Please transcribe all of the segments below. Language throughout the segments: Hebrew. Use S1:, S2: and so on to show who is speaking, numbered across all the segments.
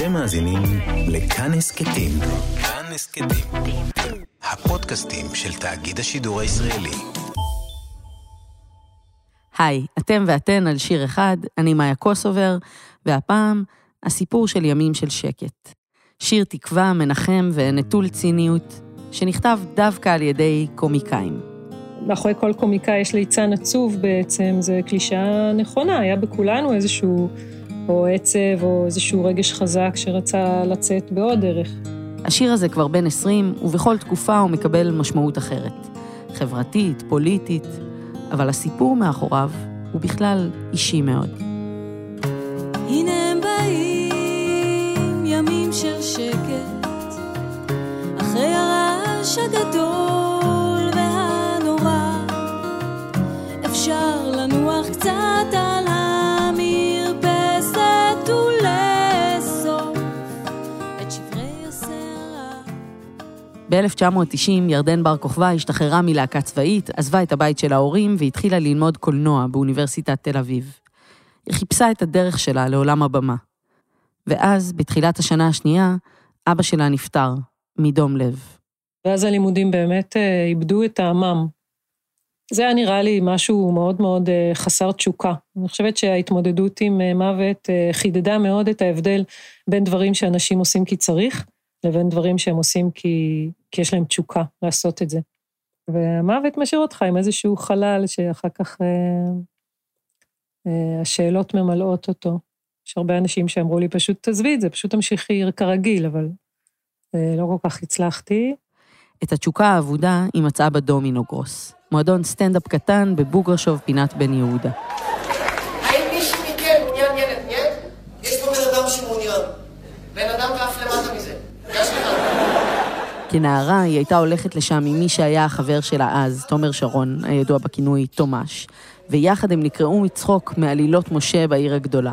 S1: אתם מאזינים לכאן הסכתים. כאן הסכתים. הפודקאסטים של תאגיד השידור הישראלי.
S2: היי, אתם ואתן על שיר אחד, אני מאיה קוסובר, והפעם, הסיפור של ימים של שקט. שיר תקווה, מנחם ונטול ציניות, שנכתב דווקא על ידי קומיקאים.
S3: מאחורי כל קומיקאי יש ליצן עצוב בעצם, זו קלישאה נכונה, היה בכולנו איזשהו או עצב או איזשהו רגש חזק שרצה לצאת בעוד דרך.
S2: השיר הזה כבר בן 20, ובכל תקופה הוא מקבל משמעות אחרת. חברתית, פוליטית, אבל הסיפור מאחוריו הוא בכלל אישי מאוד.
S4: הנה הם באים, ימים של שקט, אחרי הרעש הגדול
S2: ב-1990 ירדן בר כוכבא השתחררה מלהקה צבאית, עזבה את הבית של ההורים והתחילה ללמוד קולנוע באוניברסיטת תל אביב. היא חיפשה את הדרך שלה לעולם הבמה. ואז, בתחילת השנה השנייה, אבא שלה נפטר, מדום לב.
S3: ואז הלימודים באמת אה, איבדו את טעמם. זה היה נראה לי משהו מאוד מאוד אה, חסר תשוקה. אני חושבת שההתמודדות עם אה, מוות חידדה מאוד את ההבדל בין דברים שאנשים עושים כי צריך, לבין דברים שהם עושים כי, כי יש להם תשוקה לעשות את זה. והמוות משאיר אותך עם איזשהו חלל שאחר כך אה, אה, השאלות ממלאות אותו. יש הרבה אנשים שאמרו לי, פשוט תעזבי את זה, פשוט תמשיכי כרגיל, אבל אה, לא כל כך הצלחתי.
S2: את התשוקה האבודה היא מצאה בדומינו גרוס, מועדון סטנדאפ קטן בבוגרשוב פינת בן יהודה.
S5: האם מישהו מכם מעוניין ילד? ילד? יש פה בן אדם שמעוניין. בן אדם ואף למטה מזה. גש לך.
S2: כנערה היא הייתה הולכת לשם עם מי שהיה החבר שלה אז, תומר שרון, הידוע בכינוי תומש, ויחד הם נקראו מצחוק מעלילות משה בעיר הגדולה,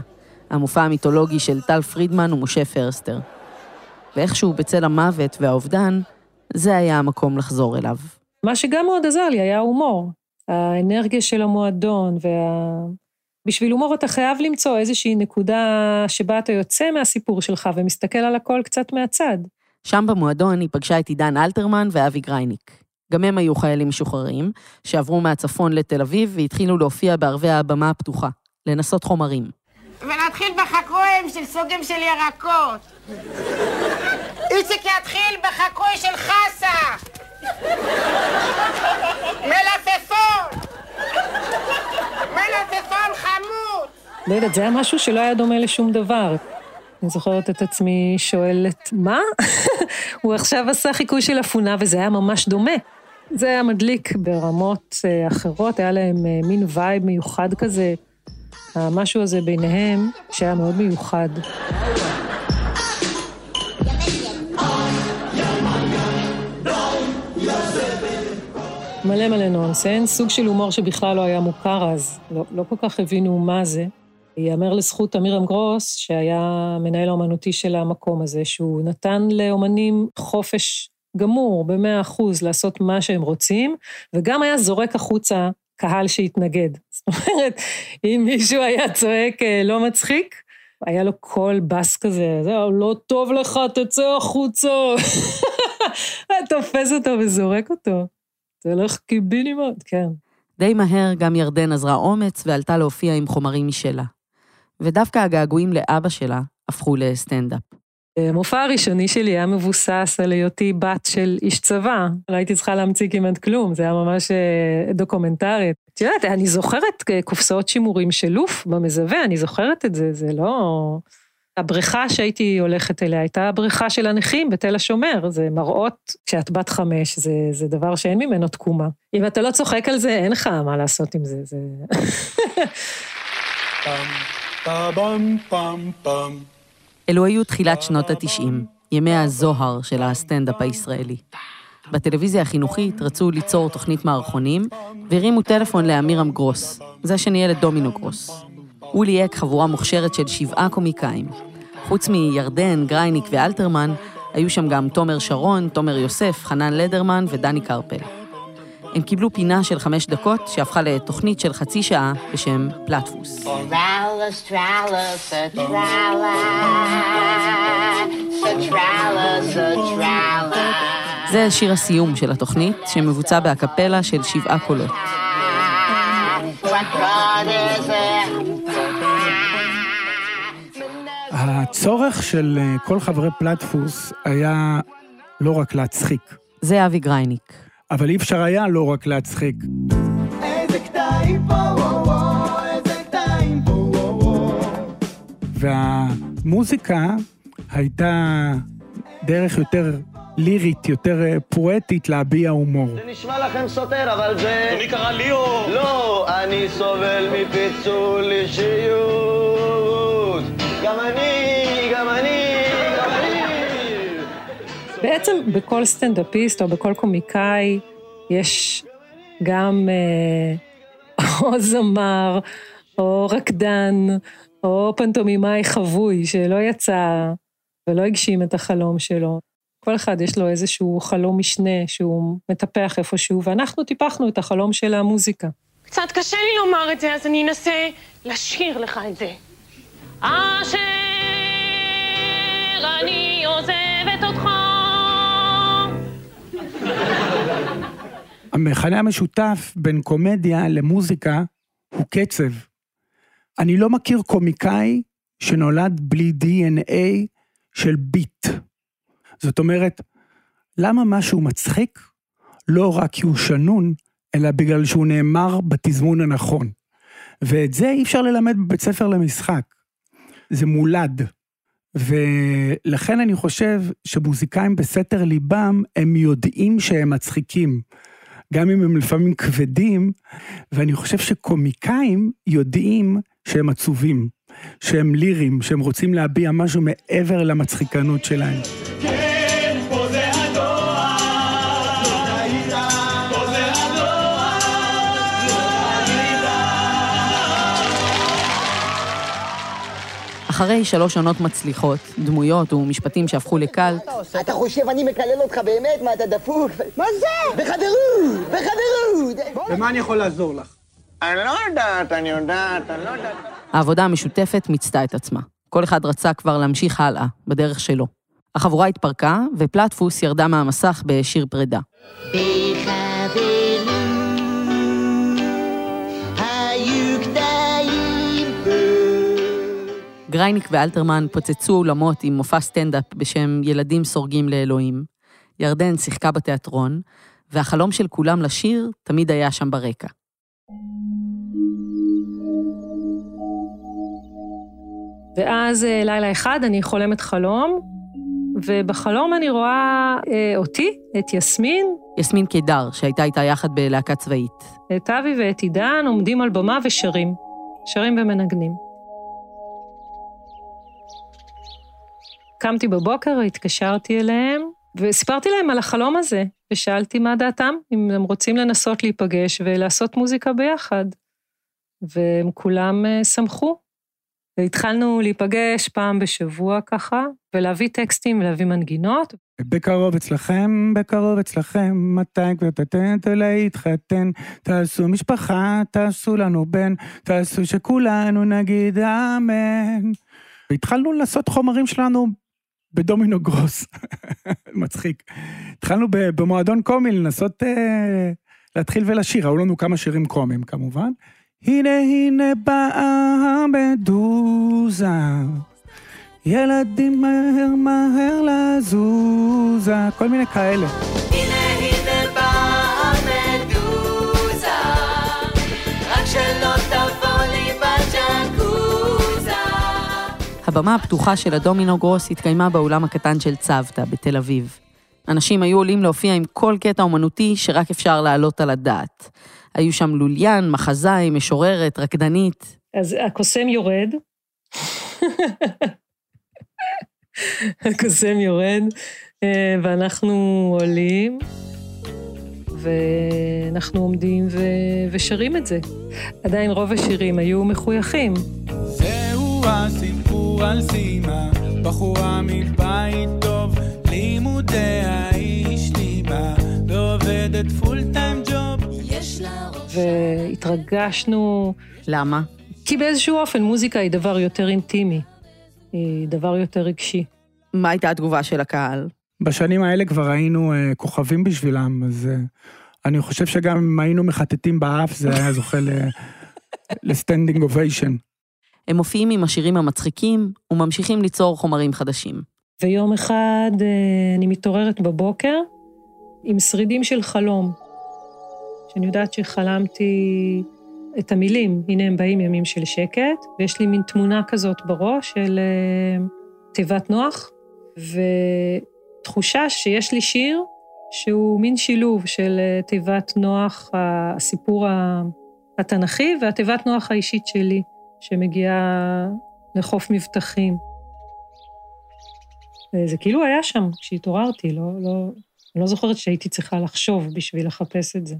S2: המופע המיתולוגי של טל פרידמן ומשה פרסטר. ואיכשהו בצל המוות והאובדן, זה היה המקום לחזור אליו.
S3: מה שגם מאוד עזר לי היה ההומור. האנרגיה של המועדון וה... בשביל הומור אתה חייב למצוא איזושהי נקודה שבה אתה יוצא מהסיפור שלך ומסתכל על הכל קצת מהצד.
S2: שם במועדון היא פגשה את עידן אלתרמן ואבי גרייניק. גם הם היו חיילים משוחררים, שעברו מהצפון לתל אביב והתחילו להופיע בערבי הבמה הפתוחה, לנסות חומרים.
S6: ונתחיל בחקויים של סוגים של ירקות. איציק יתחיל בחקוי של חסה. מלפפון. מלפפון חמוד.
S3: לא יודעת, זה היה משהו שלא היה דומה לשום דבר. אני זוכרת את עצמי שואלת, מה? הוא עכשיו עשה חיקוי של אפונה וזה היה ממש דומה. זה היה מדליק ברמות אה, אחרות, היה להם אה, מין וייב מיוחד כזה. המשהו הזה ביניהם, שהיה מאוד מיוחד. מלא מלא נונסנס, סוג של הומור שבכלל לא היה מוכר אז, לא, לא כל כך הבינו מה זה. ייאמר לזכות אמירם גרוס, שהיה מנהל האומנותי של המקום הזה, שהוא נתן לאומנים חופש גמור, במאה אחוז, לעשות מה שהם רוצים, וגם היה זורק החוצה קהל שהתנגד. זאת אומרת, אם מישהו היה צועק אה, לא מצחיק, היה לו קול בס כזה, זהו, לא טוב לך, תצא החוצה. היה תופס אותו וזורק אותו. זה הולך קיבינימט, כן.
S2: די מהר גם ירדן אזרה אומץ ועלתה להופיע עם חומרים משלה. ודווקא הגעגועים לאבא שלה הפכו לסטנדאפ.
S3: המופע הראשוני שלי היה מבוסס על היותי בת של איש צבא. לא הייתי צריכה להמציא כמעט כלום, זה היה ממש אה, דוקומנטרי. את יודעת, אני זוכרת אה, קופסאות שימורים של לוף במזווה, אני זוכרת את זה, זה לא... הבריכה שהייתי הולכת אליה הייתה הבריכה של הנכים בתל השומר, זה מראות, כשאת בת חמש, זה, זה דבר שאין ממנו תקומה. אם אתה לא צוחק על זה, אין לך מה לעשות עם זה, זה...
S2: אלו היו תחילת שנות התשעים, ימי הזוהר של הסטנדאפ הישראלי. בטלוויזיה החינוכית רצו ליצור תוכנית מערכונים, והרימו טלפון לאמירם גרוס, זה שניהל את דומינו גרוס. הוא ליהק חבורה מוכשרת של שבעה קומיקאים. חוץ מירדן, גרייניק ואלתרמן, היו שם גם תומר שרון, תומר יוסף, חנן לדרמן ודני קרפל. הם קיבלו פינה של חמש דקות שהפכה לתוכנית של חצי שעה בשם פלטפוס. זה שיר הסיום של התוכנית, שמבוצע באקפלה של שבעה קולות.
S7: הצורך של אה, כל חברי פלטפוס היה לא רק להצחיק,
S2: זה אבי גרייניק.
S7: אבל אי אפשר היה לא רק להצחיק. והמוזיקה הייתה דרך יותר לירית, יותר אה, פואטית להביע הומור.
S5: זה נשמע לכם סותר, אבל זה...
S8: מי קרא ליאור?
S5: לא, אני סובל מפיצול אישיות. גם אני,
S3: בעצם בכל סטנדאפיסט או בכל קומיקאי יש גם אה, או זמר, או רקדן, או פנטומימאי חבוי שלא יצא ולא הגשים את החלום שלו. כל אחד יש לו איזשהו חלום משנה שהוא מטפח איפשהו, ואנחנו טיפחנו את החלום של המוזיקה.
S9: קצת קשה לי לומר את זה, אז אני אנסה לשיר לך את זה. אשר אני
S7: המכנה המשותף בין קומדיה למוזיקה הוא קצב. אני לא מכיר קומיקאי שנולד בלי DNA של ביט. זאת אומרת, למה משהו מצחיק? לא רק כי הוא שנון, אלא בגלל שהוא נאמר בתזמון הנכון. ואת זה אי אפשר ללמד בבית ספר למשחק. זה מולד. ולכן אני חושב שמוזיקאים בסתר ליבם, הם יודעים שהם מצחיקים. גם אם הם לפעמים כבדים, ואני חושב שקומיקאים יודעים שהם עצובים, שהם ליריים, שהם רוצים להביע משהו מעבר למצחיקנות שלהם.
S2: אחרי שלוש עונות מצליחות, דמויות ומשפטים שהפכו לקאלט,
S10: אתה חושב אני מקלל אותך באמת? מה, אתה דפוק? מה זה? בחברות, בחברות.
S8: במה אני יכול לעזור לך?
S5: אני לא יודעת, אני יודעת, אני לא יודעת.
S2: העבודה המשותפת מיצתה את עצמה. כל אחד רצה כבר להמשיך הלאה, בדרך שלו. החבורה התפרקה, ופלטפוס ירדה מהמסך בשיר פרידה.
S10: היו
S2: גרייניק ואלתרמן פוצצו אולמות עם מופע סטנדאפ בשם ילדים סורגים לאלוהים. ירדן שיחקה בתיאטרון, והחלום של כולם לשיר תמיד היה שם ברקע.
S3: ואז אה, לילה אחד אני חולמת חלום, ובחלום אני רואה אה, אותי, את יסמין,
S2: יסמין קידר, שהייתה איתה יחד בלהקה צבאית.
S3: את אבי ואת עידן עומדים על במה ושרים. שרים ומנגנים. קמתי בבוקר, התקשרתי אליהם, וסיפרתי להם על החלום הזה, ושאלתי מה דעתם, אם הם רוצים לנסות להיפגש ולעשות מוזיקה ביחד. והם כולם אה, שמחו. והתחלנו להיפגש פעם בשבוע ככה, ולהביא טקסטים ולהביא מנגינות.
S7: בקרוב אצלכם, בקרוב אצלכם, מתי כבר תתן להתחתן? תעשו משפחה, תעשו לנו בן, תעשו שכולנו נגיד אמן. והתחלנו לעשות חומרים שלנו בדומינו גרוס. מצחיק. התחלנו במועדון קומי לנסות אה, להתחיל ולשיר, היו לנו כמה שירים קומיים כמובן. הנה הנה באה המדוזה, ילדים מהר מהר לזוזה, כל מיני כאלה.
S2: הבמה הפתוחה של הדומינו גרוס התקיימה באולם הקטן של צוותא בתל אביב. אנשים היו עולים להופיע עם כל קטע אומנותי שרק אפשר להעלות על הדעת. היו שם לוליין, מחזאי, משוררת, רקדנית.
S3: אז הקוסם יורד. הקוסם יורד, אה, ואנחנו עולים, ואנחנו עומדים ו... ושרים את זה. עדיין רוב השירים היו מחויכים.
S7: זהו הסיפור על סימה, בחורה מבית טוב, לימודיה היא השלימה, ועובדת פול טיים ג'וב.
S3: והתרגשנו,
S2: למה?
S3: כי באיזשהו אופן מוזיקה היא דבר יותר אינטימי, היא דבר יותר רגשי.
S2: מה הייתה התגובה של הקהל?
S7: בשנים האלה כבר היינו אה, כוכבים בשבילם, אז אה, אני חושב שגם אם היינו מחטטים באף, זה היה זוכה ל- ל standing ovation.
S2: הם מופיעים עם השירים המצחיקים וממשיכים ליצור חומרים חדשים.
S3: ויום אחד אה, אני מתעוררת בבוקר עם שרידים של חלום, שאני יודעת שחלמתי את המילים, הנה הם באים ימים של שקט, ויש לי מין תמונה כזאת בראש של אה, תיבת נוח, ותחושה שיש לי שיר שהוא מין שילוב של אה, תיבת נוח, הסיפור התנ"כי, והתיבת נוח האישית שלי, שמגיעה לחוף מבטחים. זה כאילו היה שם כשהתעוררתי, לא, לא, אני לא זוכרת שהייתי צריכה לחשוב בשביל לחפש את זה.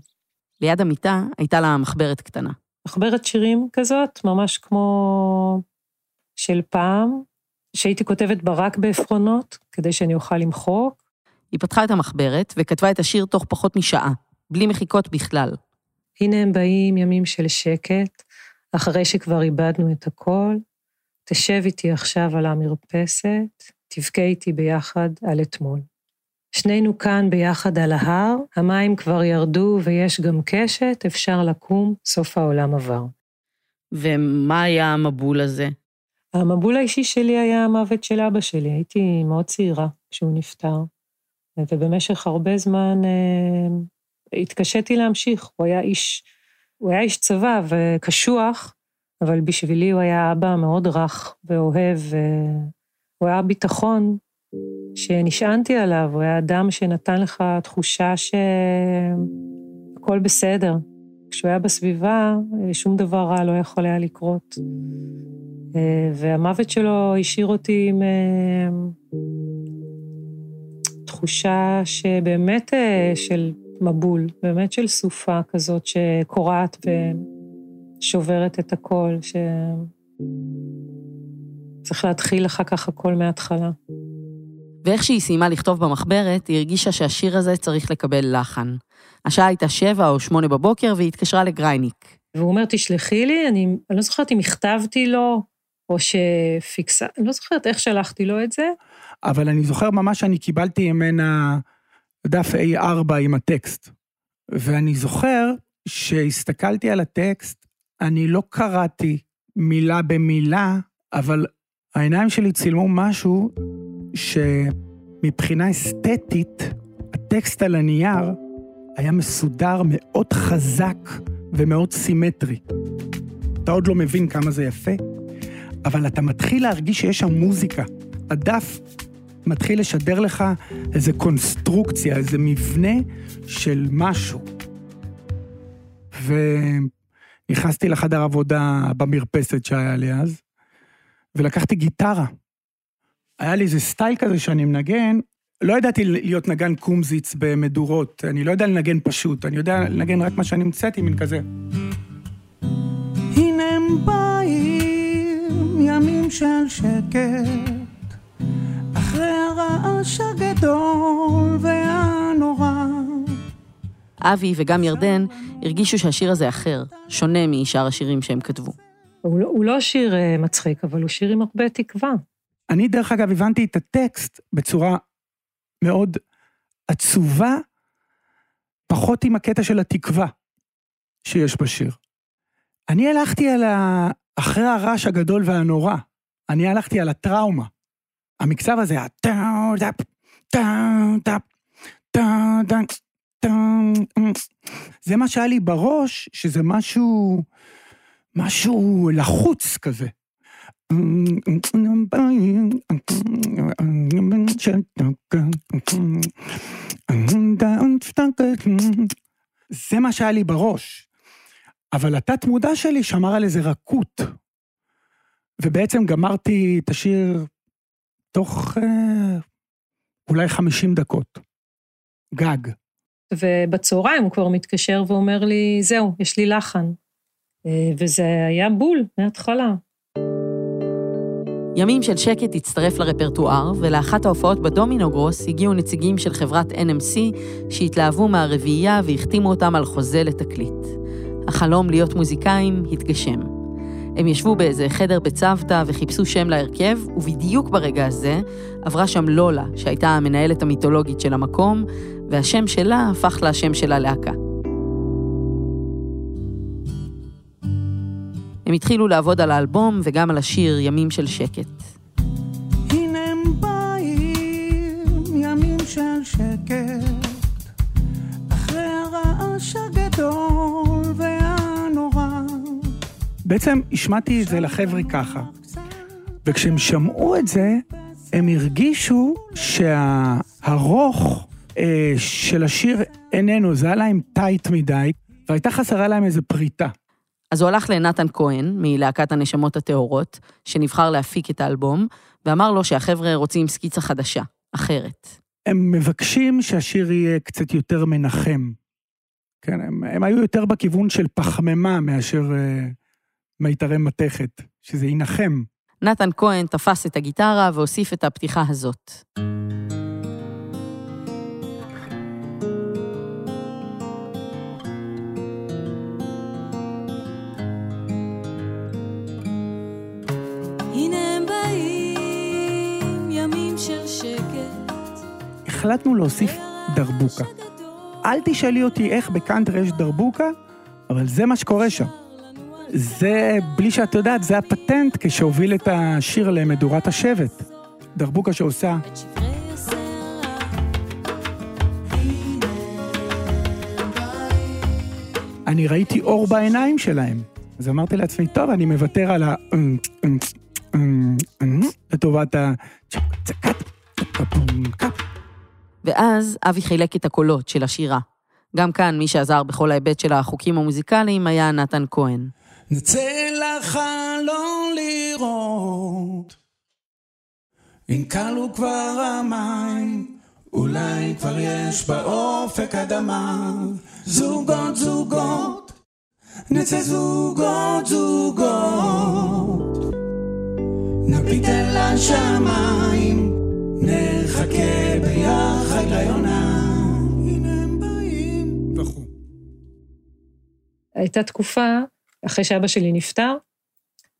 S2: ליד המיטה הייתה לה מחברת קטנה.
S3: מחברת שירים כזאת, ממש כמו של פעם, שהייתי כותבת בה רק בעפרונות, כדי שאני אוכל למחוק.
S2: היא פתחה את המחברת וכתבה את השיר תוך פחות משעה, בלי מחיקות בכלל.
S3: הנה הם באים ימים של שקט, אחרי שכבר איבדנו את הכל. תשב איתי עכשיו על המרפסת, תבכה איתי ביחד על אתמול. שנינו כאן ביחד על ההר, המים כבר ירדו ויש גם קשת, אפשר לקום, סוף העולם עבר.
S2: ומה היה המבול הזה?
S3: המבול האישי שלי היה המוות של אבא שלי, הייתי מאוד צעירה כשהוא נפטר, ובמשך הרבה זמן אה, התקשיתי להמשיך. הוא היה איש, הוא היה איש צבא וקשוח, אבל בשבילי הוא היה אבא מאוד רך ואוהב, והוא היה ביטחון שנשענתי עליו, הוא היה אדם שנתן לך תחושה שהכל בסדר. כשהוא היה בסביבה, שום דבר רע לא יכול היה לקרות. והמוות שלו השאיר אותי עם אה, תחושה שבאמת אה, של מבול, באמת של סופה כזאת שקורעת ושוברת את הכל, שצריך להתחיל אחר כך הכל מההתחלה.
S2: ואיך שהיא סיימה לכתוב במחברת, היא הרגישה שהשיר הזה צריך לקבל לחן. השעה הייתה שבע או שמונה בבוקר, והיא התקשרה לגרייניק.
S3: והוא אומר, תשלחי לי, אני, אני לא זוכרת אם הכתבתי לו, או שפיקסה, אני לא זוכרת איך שלחתי לו את זה.
S7: אבל אני זוכר ממש שאני קיבלתי ממנה דף A4 עם הטקסט. ואני זוכר שהסתכלתי על הטקסט, אני לא קראתי מילה במילה, אבל העיניים שלי צילמו משהו שמבחינה אסתטית, הטקסט על הנייר היה מסודר מאוד חזק ומאוד סימטרי. אתה עוד לא מבין כמה זה יפה, אבל אתה מתחיל להרגיש שיש שם מוזיקה. הדף מתחיל לשדר לך איזה קונסטרוקציה, איזה מבנה של משהו. ונכנסתי לחדר עבודה במרפסת שהיה לי אז, ולקחתי גיטרה. היה לי איזה סטייל כזה שאני מנגן, לא ידעתי להיות נגן קומזיץ במדורות, אני לא יודע לנגן פשוט, אני יודע לנגן רק מה שאני המצאתי, מין כזה. הנה הם באים, ימים של שקט, הרעש הגדול והנורא.
S2: אבי וגם ירדן הרגישו שהשיר הזה אחר, שונה משאר השירים שהם כתבו.
S3: הוא לא, הוא לא שיר אה, מצחיק, אבל הוא שיר עם הרבה תקווה.
S7: אני, דרך אגב, הבנתי את הטקסט בצורה מאוד עצובה, פחות עם הקטע של התקווה שיש בשיר. אני הלכתי על ה... אחרי הרעש הגדול והנורא, אני הלכתי על הטראומה. המקצב הזה, זה מה שהיה לי בראש, שזה משהו, משהו לחוץ כזה. זה מה שהיה לי בראש. אבל התת מודע שלי שמר על איזה רכות. ובעצם גמרתי את השיר תוך אה, אולי 50 דקות. גג.
S3: ובצהריים הוא כבר מתקשר ואומר לי, זהו, יש לי לחן. אה, וזה היה בול מההתחלה.
S2: ימים של שקט הצטרף לרפרטואר, ולאחת ההופעות בדומינו גרוס הגיעו נציגים של חברת NMC שהתלהבו מהרביעייה והחתימו אותם על חוזה לתקליט. החלום להיות מוזיקאים התגשם. הם ישבו באיזה חדר בצוותא וחיפשו שם להרכב, ובדיוק ברגע הזה עברה שם לולה, שהייתה המנהלת המיתולוגית של המקום, והשם שלה הפך לשם של הלהקה. הם התחילו לעבוד על האלבום וגם על השיר ימים של שקט.
S7: הנה הם באים, ימים של שקט, בעצם השמעתי את זה לחבר'ה ככה, וכשהם שמעו את זה, הם הרגישו שהרוך אה, של השיר איננו, זה היה להם טייט מדי, והייתה חסרה להם איזו פריטה.
S2: אז הוא הלך לנתן כהן, מלהקת הנשמות הטהורות, שנבחר להפיק את האלבום, ואמר לו שהחבר'ה רוצים סקיצה חדשה, אחרת.
S7: הם מבקשים שהשיר יהיה קצת יותר מנחם. כן, הם, הם היו יותר בכיוון של פחמימה מאשר אה, מיתרי מתכת, שזה ינחם.
S2: נתן כהן תפס את הגיטרה והוסיף את הפתיחה הזאת.
S7: החלטנו להוסיף דרבוקה. אל תשאלי אותי איך בקאנטרי יש דרבוקה, אבל זה מה שקורה שם. זה, בלי שאת יודעת, זה הפטנט כשהוביל את השיר למדורת השבט. דרבוקה שעושה... אני ראיתי אור בעיניים שלהם. אז אמרתי לעצמי, טוב, אני מוותר על ה... לטובת ה...
S2: ואז אבי חילק את הקולות של השירה. גם כאן, מי שעזר בכל ההיבט של החוקים המוזיקליים היה נתן כהן.
S7: נצא לחלון לראות. אם כלו כבר המים אולי כבר יש באופק אדמה. זוגות זוגות נצא זוגות זוגות. נביט אל השמיים נחכה ביחד ליונה. הנה הם באים. וכו'
S3: הייתה תקופה, אחרי שאבא שלי נפטר,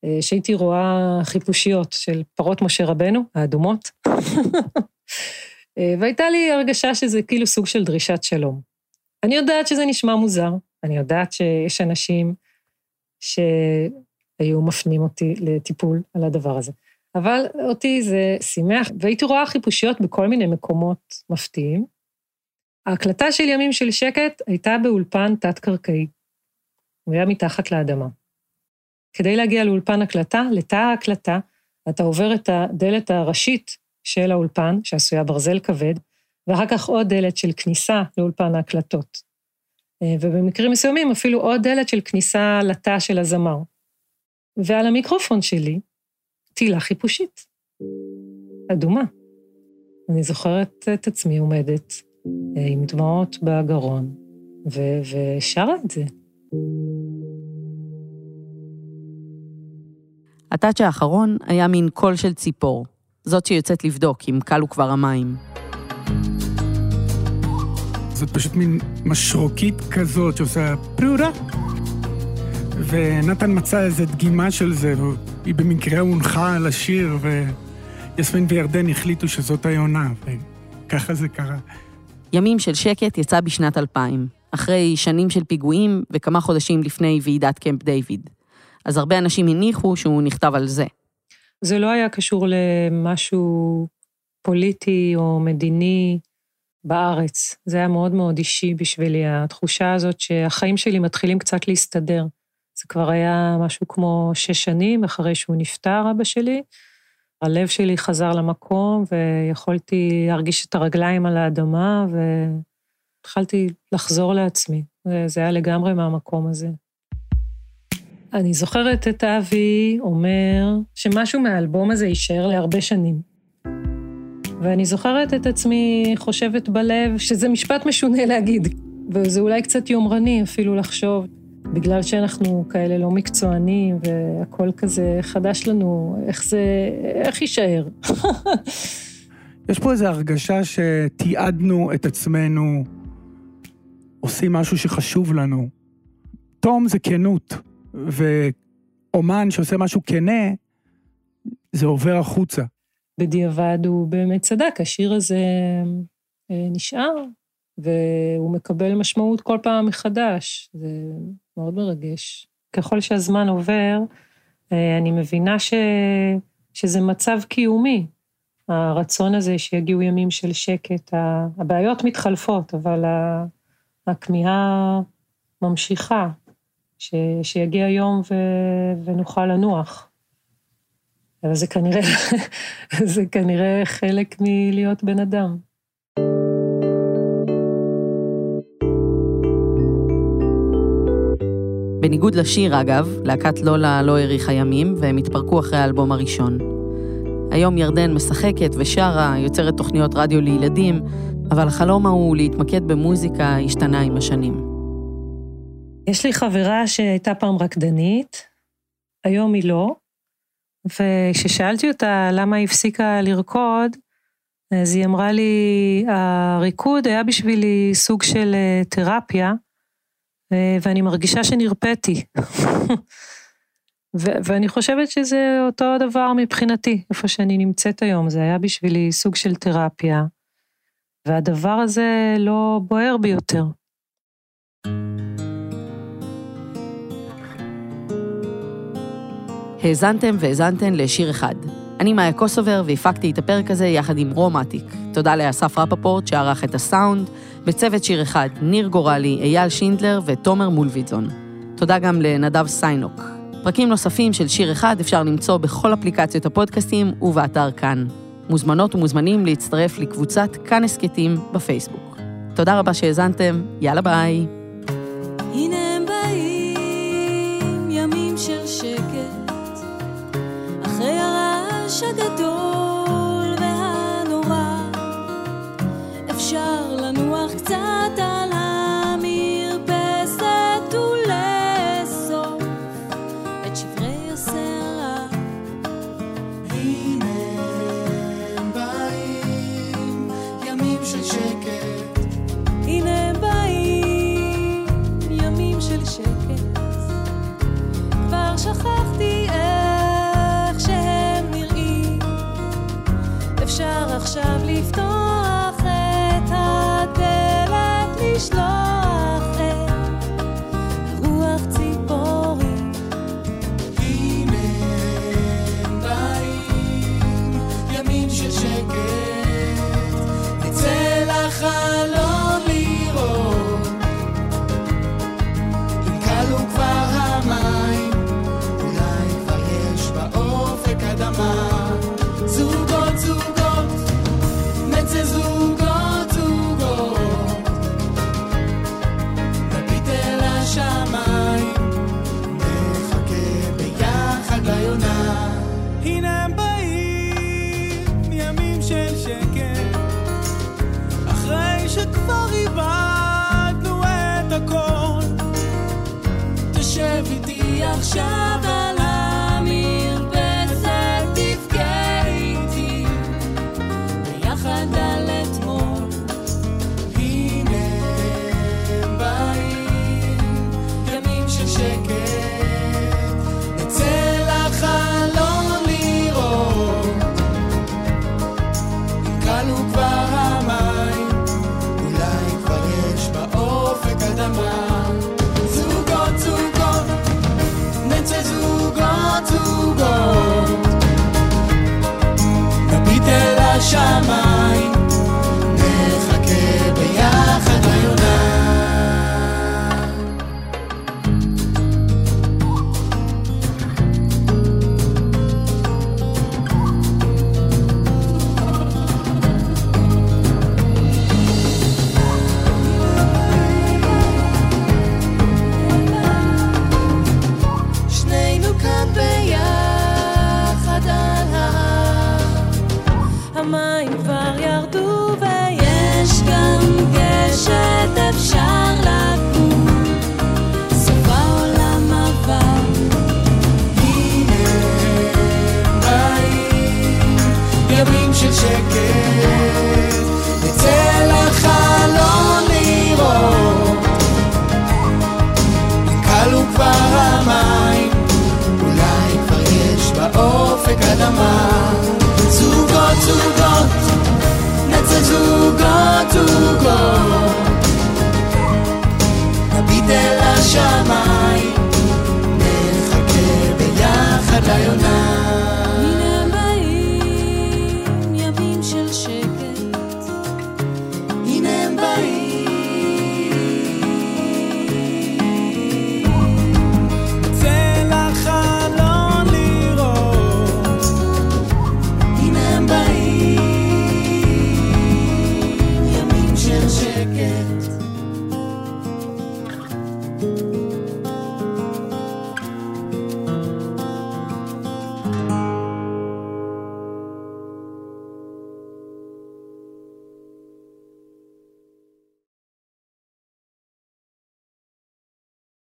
S3: אה, שהייתי רואה חיפושיות של פרות משה רבנו, האדומות. אה, והייתה לי הרגשה שזה כאילו סוג של דרישת שלום. אני יודעת שזה נשמע מוזר, אני יודעת שיש אנשים שהיו מפנים אותי לטיפול על הדבר הזה. אבל אותי זה שימח, והייתי רואה חיפושיות בכל מיני מקומות מפתיעים. ההקלטה של ימים של שקט הייתה באולפן תת-קרקעי. הוא היה מתחת לאדמה. כדי להגיע לאולפן הקלטה, לתא ההקלטה, אתה עובר את הדלת הראשית של האולפן, שעשויה ברזל כבד, ואחר כך עוד דלת של כניסה לאולפן ההקלטות. אה, ובמקרים מסוימים אפילו עוד דלת של כניסה לתא של הזמר. ועל המיקרופון שלי, תהילה חיפושית, אדומה. אני זוכרת את עצמי עומדת אה, עם דמעות בגרון, ושרה את זה.
S2: הטאץ' האחרון היה מין קול של ציפור, זאת שיוצאת לבדוק אם כלו כבר המים.
S7: זאת פשוט מין משרוקית כזאת שעושה פרורה. ונתן מצא איזו דגימה של זה, והיא במקרה הונחה על השיר, ויסמין וירדן החליטו שזאת היונה, וככה זה קרה.
S2: ימים של שקט יצא בשנת 2000, אחרי שנים של פיגועים וכמה חודשים לפני ועידת קמפ דיוויד. אז הרבה אנשים הניחו שהוא נכתב על זה.
S3: זה לא היה קשור למשהו פוליטי או מדיני בארץ. זה היה מאוד מאוד אישי בשבילי, התחושה הזאת שהחיים שלי מתחילים קצת להסתדר. זה כבר היה משהו כמו שש שנים אחרי שהוא נפטר, אבא שלי. הלב שלי חזר למקום ויכולתי להרגיש את הרגליים על האדמה והתחלתי לחזור לעצמי. זה היה לגמרי מהמקום הזה. אני זוכרת את אבי אומר שמשהו מהאלבום הזה יישאר להרבה שנים. ואני זוכרת את עצמי חושבת בלב שזה משפט משונה להגיד, וזה אולי קצת יומרני אפילו לחשוב, בגלל שאנחנו כאלה לא מקצוענים והכל כזה חדש לנו, איך זה, איך יישאר?
S7: יש פה איזו הרגשה שתיעדנו את עצמנו, עושים משהו שחשוב לנו. תום זה כנות, אומן שעושה משהו כנה, זה עובר החוצה.
S3: בדיעבד הוא באמת צדק, השיר הזה אה, נשאר, והוא מקבל משמעות כל פעם מחדש. זה מאוד מרגש. ככל שהזמן עובר, אה, אני מבינה ש... שזה מצב קיומי. הרצון הזה שיגיעו ימים של שקט, הבעיות מתחלפות, אבל הכמיהה ממשיכה, ש... שיגיע יום ו... ונוכל לנוח. אבל זה כנראה, זה כנראה חלק מלהיות בן אדם.
S2: בניגוד לשיר, אגב, להקת לולה לא האריכה ימים, והם התפרקו אחרי האלבום הראשון. היום ירדן משחקת ושרה, יוצרת תוכניות רדיו לילדים, אבל החלום ההוא להתמקד במוזיקה השתנה עם השנים.
S3: יש לי חברה שהייתה פעם רקדנית, היום היא לא, וכששאלתי אותה למה היא הפסיקה לרקוד, אז היא אמרה לי, הריקוד היה בשבילי סוג של אה, תרפיה, אה, ואני מרגישה שנרפאתי. ו- ואני חושבת שזה אותו דבר מבחינתי, איפה שאני נמצאת היום, זה היה בשבילי סוג של תרפיה, והדבר הזה לא בוער בי יותר.
S2: האזנתם והאזנתן לשיר אחד. אני מאיה קוסובר והפקתי את הפרק הזה יחד עם רום אטיק. תודה לאסף רפפורט שערך את הסאונד, בצוות שיר אחד ניר גורלי, אייל שינדלר ותומר מולווידזון. תודה גם לנדב סיינוק. פרקים נוספים של שיר אחד אפשר למצוא בכל אפליקציות הפודקאסטים ובאתר כאן. מוזמנות ומוזמנים להצטרף לקבוצת כאן הסכתים בפייסבוק. תודה רבה שהאזנתם, יאללה ביי.
S4: הנה הם באים, ימים של שקט, אחרי הרעש הגדול והנורא, אפשר לנוח קצת